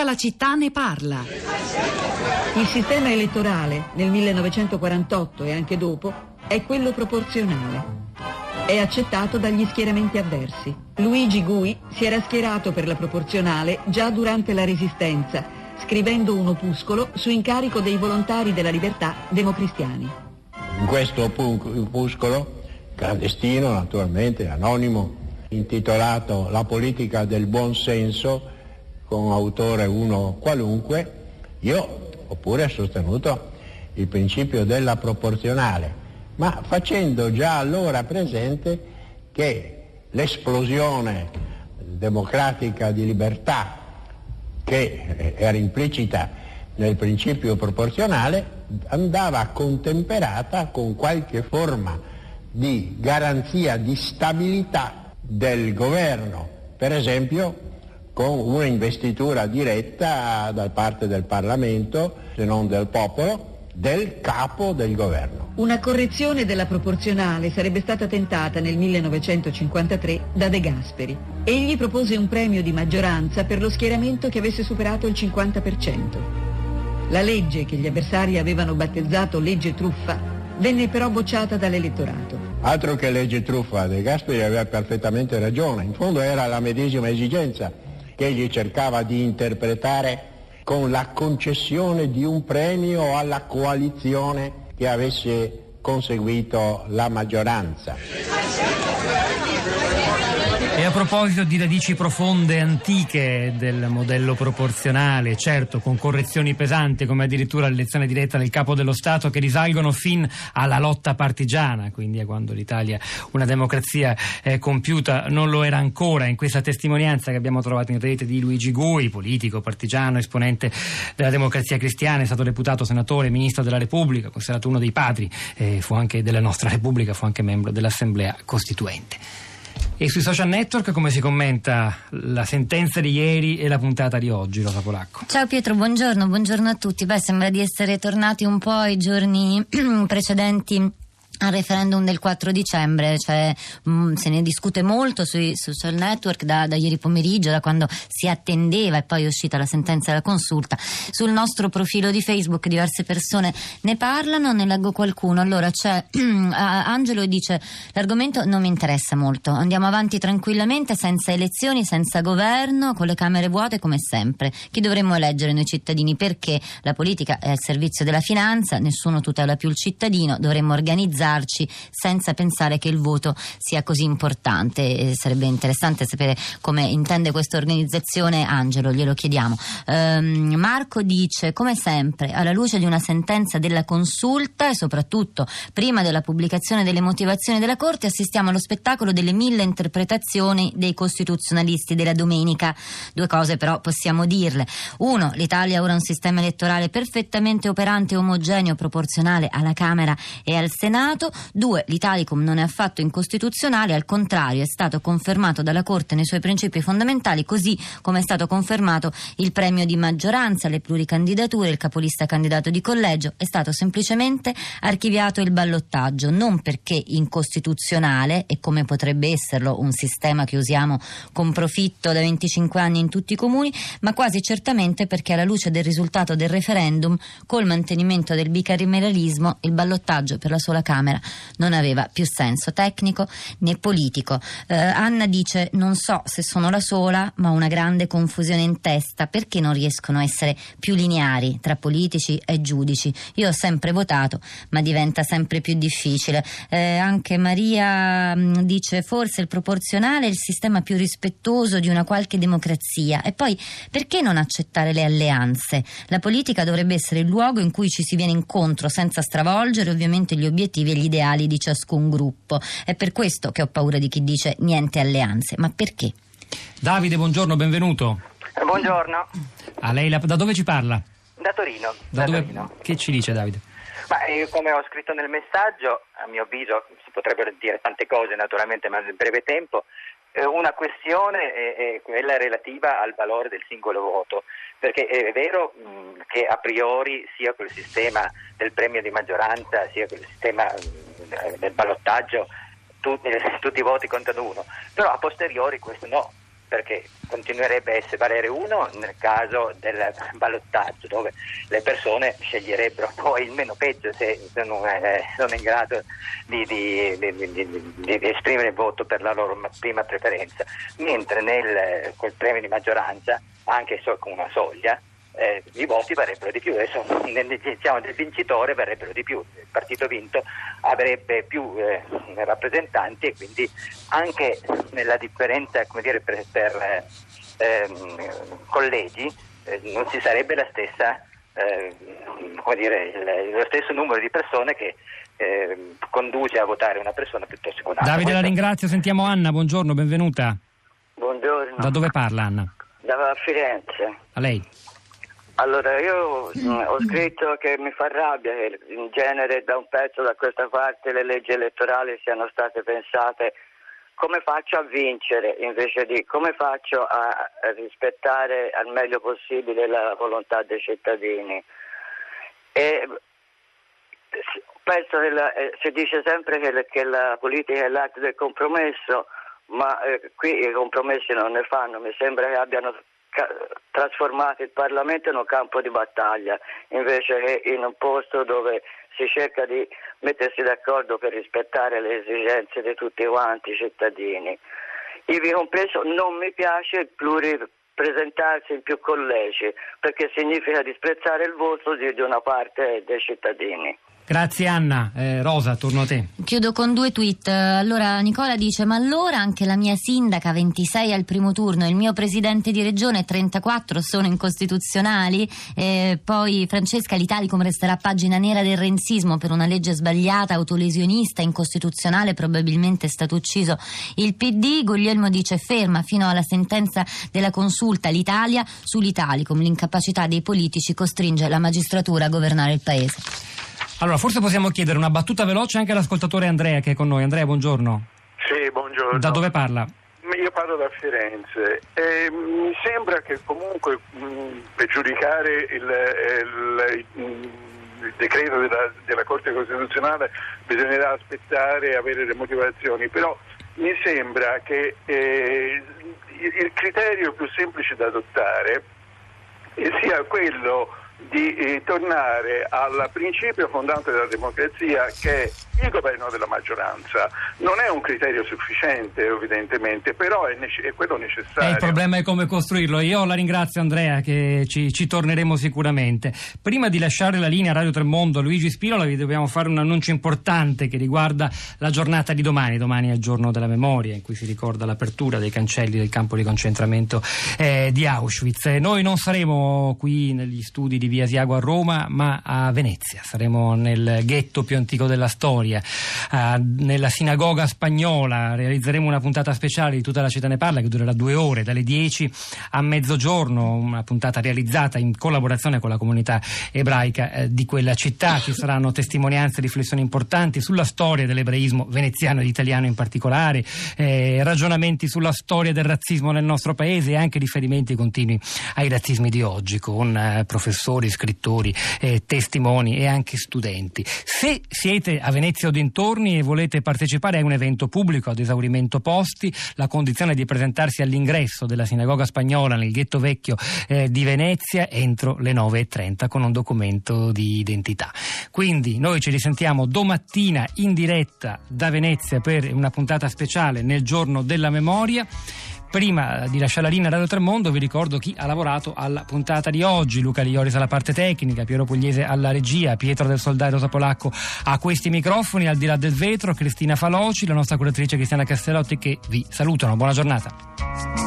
Tutta la città ne parla. Il sistema elettorale nel 1948 e anche dopo è quello proporzionale. È accettato dagli schieramenti avversi. Luigi Gui si era schierato per la proporzionale già durante la Resistenza, scrivendo un opuscolo su incarico dei volontari della libertà democristiani. In questo opuscolo, clandestino naturalmente, anonimo, intitolato La politica del buon senso, con autore uno qualunque, io ho pure sostenuto il principio della proporzionale, ma facendo già allora presente che l'esplosione democratica di libertà che era implicita nel principio proporzionale andava contemperata con qualche forma di garanzia di stabilità del governo, per esempio con una investitura diretta da parte del Parlamento, se non del popolo, del capo del governo. Una correzione della proporzionale sarebbe stata tentata nel 1953 da De Gasperi. Egli propose un premio di maggioranza per lo schieramento che avesse superato il 50%. La legge che gli avversari avevano battezzato legge truffa venne però bocciata dall'elettorato. Altro che legge truffa, De Gasperi aveva perfettamente ragione, in fondo era la medesima esigenza che egli cercava di interpretare con la concessione di un premio alla coalizione che avesse conseguito la maggioranza. A proposito di radici profonde antiche del modello proporzionale, certo con correzioni pesanti come addirittura l'elezione diretta del capo dello Stato che risalgono fin alla lotta partigiana, quindi a quando l'Italia, una democrazia eh, compiuta, non lo era ancora. In questa testimonianza che abbiamo trovato in rete di Luigi Gui, politico, partigiano, esponente della democrazia cristiana, è stato deputato, senatore, ministro della Repubblica, considerato uno dei padri, eh, fu anche della nostra Repubblica, fu anche membro dell'Assemblea Costituente. E sui social network come si commenta la sentenza di ieri e la puntata di oggi, Rosa Polacco? Ciao Pietro, buongiorno, buongiorno a tutti. Beh, sembra di essere tornati un po' ai giorni precedenti al referendum del 4 dicembre, cioè, mh, mm, se ne discute molto sui social network da, da, ieri pomeriggio, da quando si attendeva e poi è uscita la sentenza della consulta. Sul nostro profilo di Facebook diverse persone ne parlano, ne leggo qualcuno. Allora c'è Angelo dice l'argomento non mi interessa molto, andiamo avanti tranquillamente senza elezioni, senza governo, con le camere vuote come sempre. Chi dovremmo eleggere noi cittadini? Perché la politica è al servizio della finanza, nessuno tutela più il cittadino, dovremmo organizzare darci senza pensare che il voto sia così importante. E sarebbe interessante sapere come intende questa organizzazione. Angelo, glielo chiediamo. Um, Marco dice, come sempre, alla luce di una sentenza della consulta e soprattutto prima della pubblicazione delle motivazioni della Corte, assistiamo allo spettacolo delle mille interpretazioni dei costituzionalisti della domenica. Due cose però possiamo dirle. Uno, l'Italia ha ora un sistema elettorale perfettamente operante omogeneo proporzionale alla Camera e al Senato Senato. Due, l'Italicum non è affatto incostituzionale, al contrario è stato confermato dalla Corte nei suoi principi fondamentali, così come è stato confermato il premio di maggioranza, le pluricandidature, il capolista candidato di collegio, è stato semplicemente archiviato il ballottaggio, non perché incostituzionale e come potrebbe esserlo un sistema che usiamo con profitto da 25 anni in tutti i comuni, ma quasi certamente perché alla luce del risultato del referendum, col mantenimento del bicameralismo, il ballottaggio per la sola Camera Camera non aveva più senso tecnico né politico. Eh, Anna dice non so se sono la sola, ma ho una grande confusione in testa perché non riescono a essere più lineari tra politici e giudici. Io ho sempre votato, ma diventa sempre più difficile. Eh, anche Maria mm, dice forse il proporzionale è il sistema più rispettoso di una qualche democrazia. E poi perché non accettare le alleanze? La politica dovrebbe essere il luogo in cui ci si viene incontro senza stravolgere ovviamente gli obiettivi e gli ideali di ciascun gruppo. È per questo che ho paura di chi dice niente alleanze. Ma perché? Davide, buongiorno, benvenuto. Eh, buongiorno. A lei la, da dove ci parla? Da Torino. Da, da dove, Torino. Che ci dice Davide? Ma io, come ho scritto nel messaggio, a mio avviso si potrebbero dire tante cose naturalmente, ma nel breve tempo eh, una questione è, quella relativa al valore del singolo voto, perché è vero che a priori sia quel sistema del premio di maggioranza sia quel sistema del ballottaggio tu, eh, tutti i voti contano uno, però a posteriori questo no, perché continuerebbe a essere valere uno nel caso del ballottaggio dove le persone sceglierebbero poi il meno peggio se non sono in grado di, di, di, di, esprimere il voto per la loro prima preferenza, mentre nel, col premio di maggioranza, anche so, con una soglia, eh, i voti varrebbero di più, adesso diciamo del vincitore varrebbero di più, il partito vinto avrebbe più eh, rappresentanti e quindi anche nella differenza dire, per, per eh, ehm, collegi eh, non ci sarebbe la stessa, eh, dire, il, lo stesso numero di persone che eh, conduce a votare una persona piuttosto che un'altra. Davide la ringrazio, sentiamo Anna, buongiorno, benvenuta. Buongiorno. Da dove parla Anna? Da Firenze. A lei. Allora, io mm, ho scritto che mi fa rabbia che in genere da un pezzo da questa parte le leggi elettorali siano state pensate come faccio a vincere invece di come faccio a rispettare al meglio possibile la volontà dei cittadini. E penso che la, eh, si dice sempre che, che, la politica è l'arte del compromesso, ma eh, qui i compromessi non ne fanno, mi sembra che abbiano trasformato il Parlamento in un campo di battaglia invece che in un posto dove si cerca di mettersi d'accordo per rispettare le esigenze di tutti quanti i cittadini. Ivi compreso non mi piace il pluripresentarsi in più collegi perché significa disprezzare il voto di una parte dei cittadini. Grazie Anna. Eh, Rosa, torno a te. Chiudo con due tweet. Allora Nicola dice: Ma allora anche la mia sindaca 26 al primo turno il mio presidente di regione 34 sono incostituzionali? E poi Francesca, l'Italicum resterà pagina nera del renzismo per una legge sbagliata, autolesionista, incostituzionale, probabilmente è stato ucciso il PD. Guglielmo dice: Ferma fino alla sentenza della consulta l'Italia sull'Italicum. L'incapacità dei politici costringe la magistratura a governare il paese. Allora, forse possiamo chiedere una battuta veloce anche all'ascoltatore Andrea che è con noi. Andrea, buongiorno. Sì, buongiorno. Da dove parla? Io parlo da Firenze e mi sembra che comunque mh, per giudicare il, il, il, decreto della, della, Corte Costituzionale bisognerà aspettare e avere le motivazioni, però mi sembra che eh, il criterio più semplice da adottare sia quello di eh, tornare al principio fondante della democrazia che è il governo della maggioranza. Non è un criterio sufficiente evidentemente, però è, nece- è quello necessario. Eh, il problema è come costruirlo. Io la ringrazio Andrea che ci, ci, torneremo sicuramente. Prima di lasciare la linea a Radio Tremondo, Luigi Spirola, vi dobbiamo fare un annuncio importante che riguarda la giornata di domani. Domani è il giorno della memoria in cui si ricorda l'apertura dei cancelli del campo di concentramento eh, di Auschwitz. Noi non saremo qui negli studi di Via Asiago a Roma, ma a Venezia. Saremo nel ghetto più antico della storia, eh, nella sinagoga spagnola. Realizzeremo una puntata speciale di tutta la città ne parla che durerà due ore, dalle 10 a mezzogiorno, una puntata realizzata in collaborazione con la comunità ebraica eh, di quella città. Ci saranno testimonianze e riflessioni importanti sulla storia dell'ebraismo veneziano ed italiano in particolare, eh, ragionamenti sulla storia del razzismo nel nostro paese e anche riferimenti continui ai razzismi di oggi con eh, professori autori, scrittori, eh, testimoni e anche studenti. Se siete a Venezia o dintorni e volete partecipare a un evento pubblico ad esaurimento posti, la condizione è di presentarsi all'ingresso della sinagoga spagnola nel ghetto vecchio eh, di Venezia entro le 9.30 con un documento di identità. Quindi noi ci risentiamo domattina in diretta da Venezia per una puntata speciale nel giorno della memoria. Prima di lasciare la linea a Radio Tremondo vi ricordo chi ha lavorato alla puntata di oggi, Luca Lioris alla parte tecnica, Piero Pugliese alla regia, Pietro del Soldato Rosa Polacco a questi microfoni, al di là del vetro, Cristina Faloci, la nostra curatrice Cristiana Castellotti che vi salutano. Buona giornata.